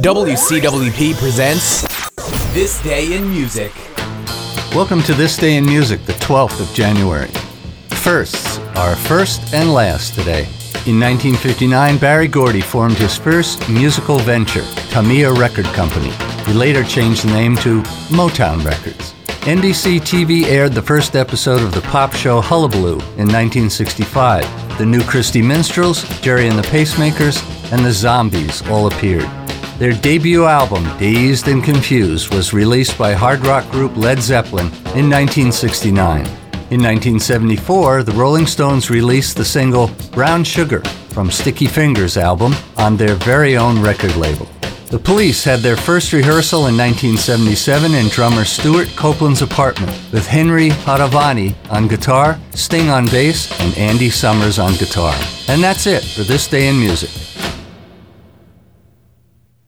WCWP presents This Day in Music. Welcome to This Day in Music, the 12th of January. Firsts are first and last today. In 1959, Berry Gordy formed his first musical venture, Tamiya Record Company. He later changed the name to Motown Records. NBC TV aired the first episode of the pop show Hullabaloo in 1965. The New Christy Minstrels, Gerry and the Pacemakers, and the Zombies all appeared. Their debut album, Dazed and Confused, was released by hard rock group Led Zeppelin in 1969. In 1974, the Rolling Stones released the single Brown Sugar from Sticky Fingers album on their very own record label. The Police had their first rehearsal in 1977 in drummer Stewart Copeland's apartment with Henry Padovani on guitar, Sting on bass, and Andy Summers on guitar. And that's it for this day in music.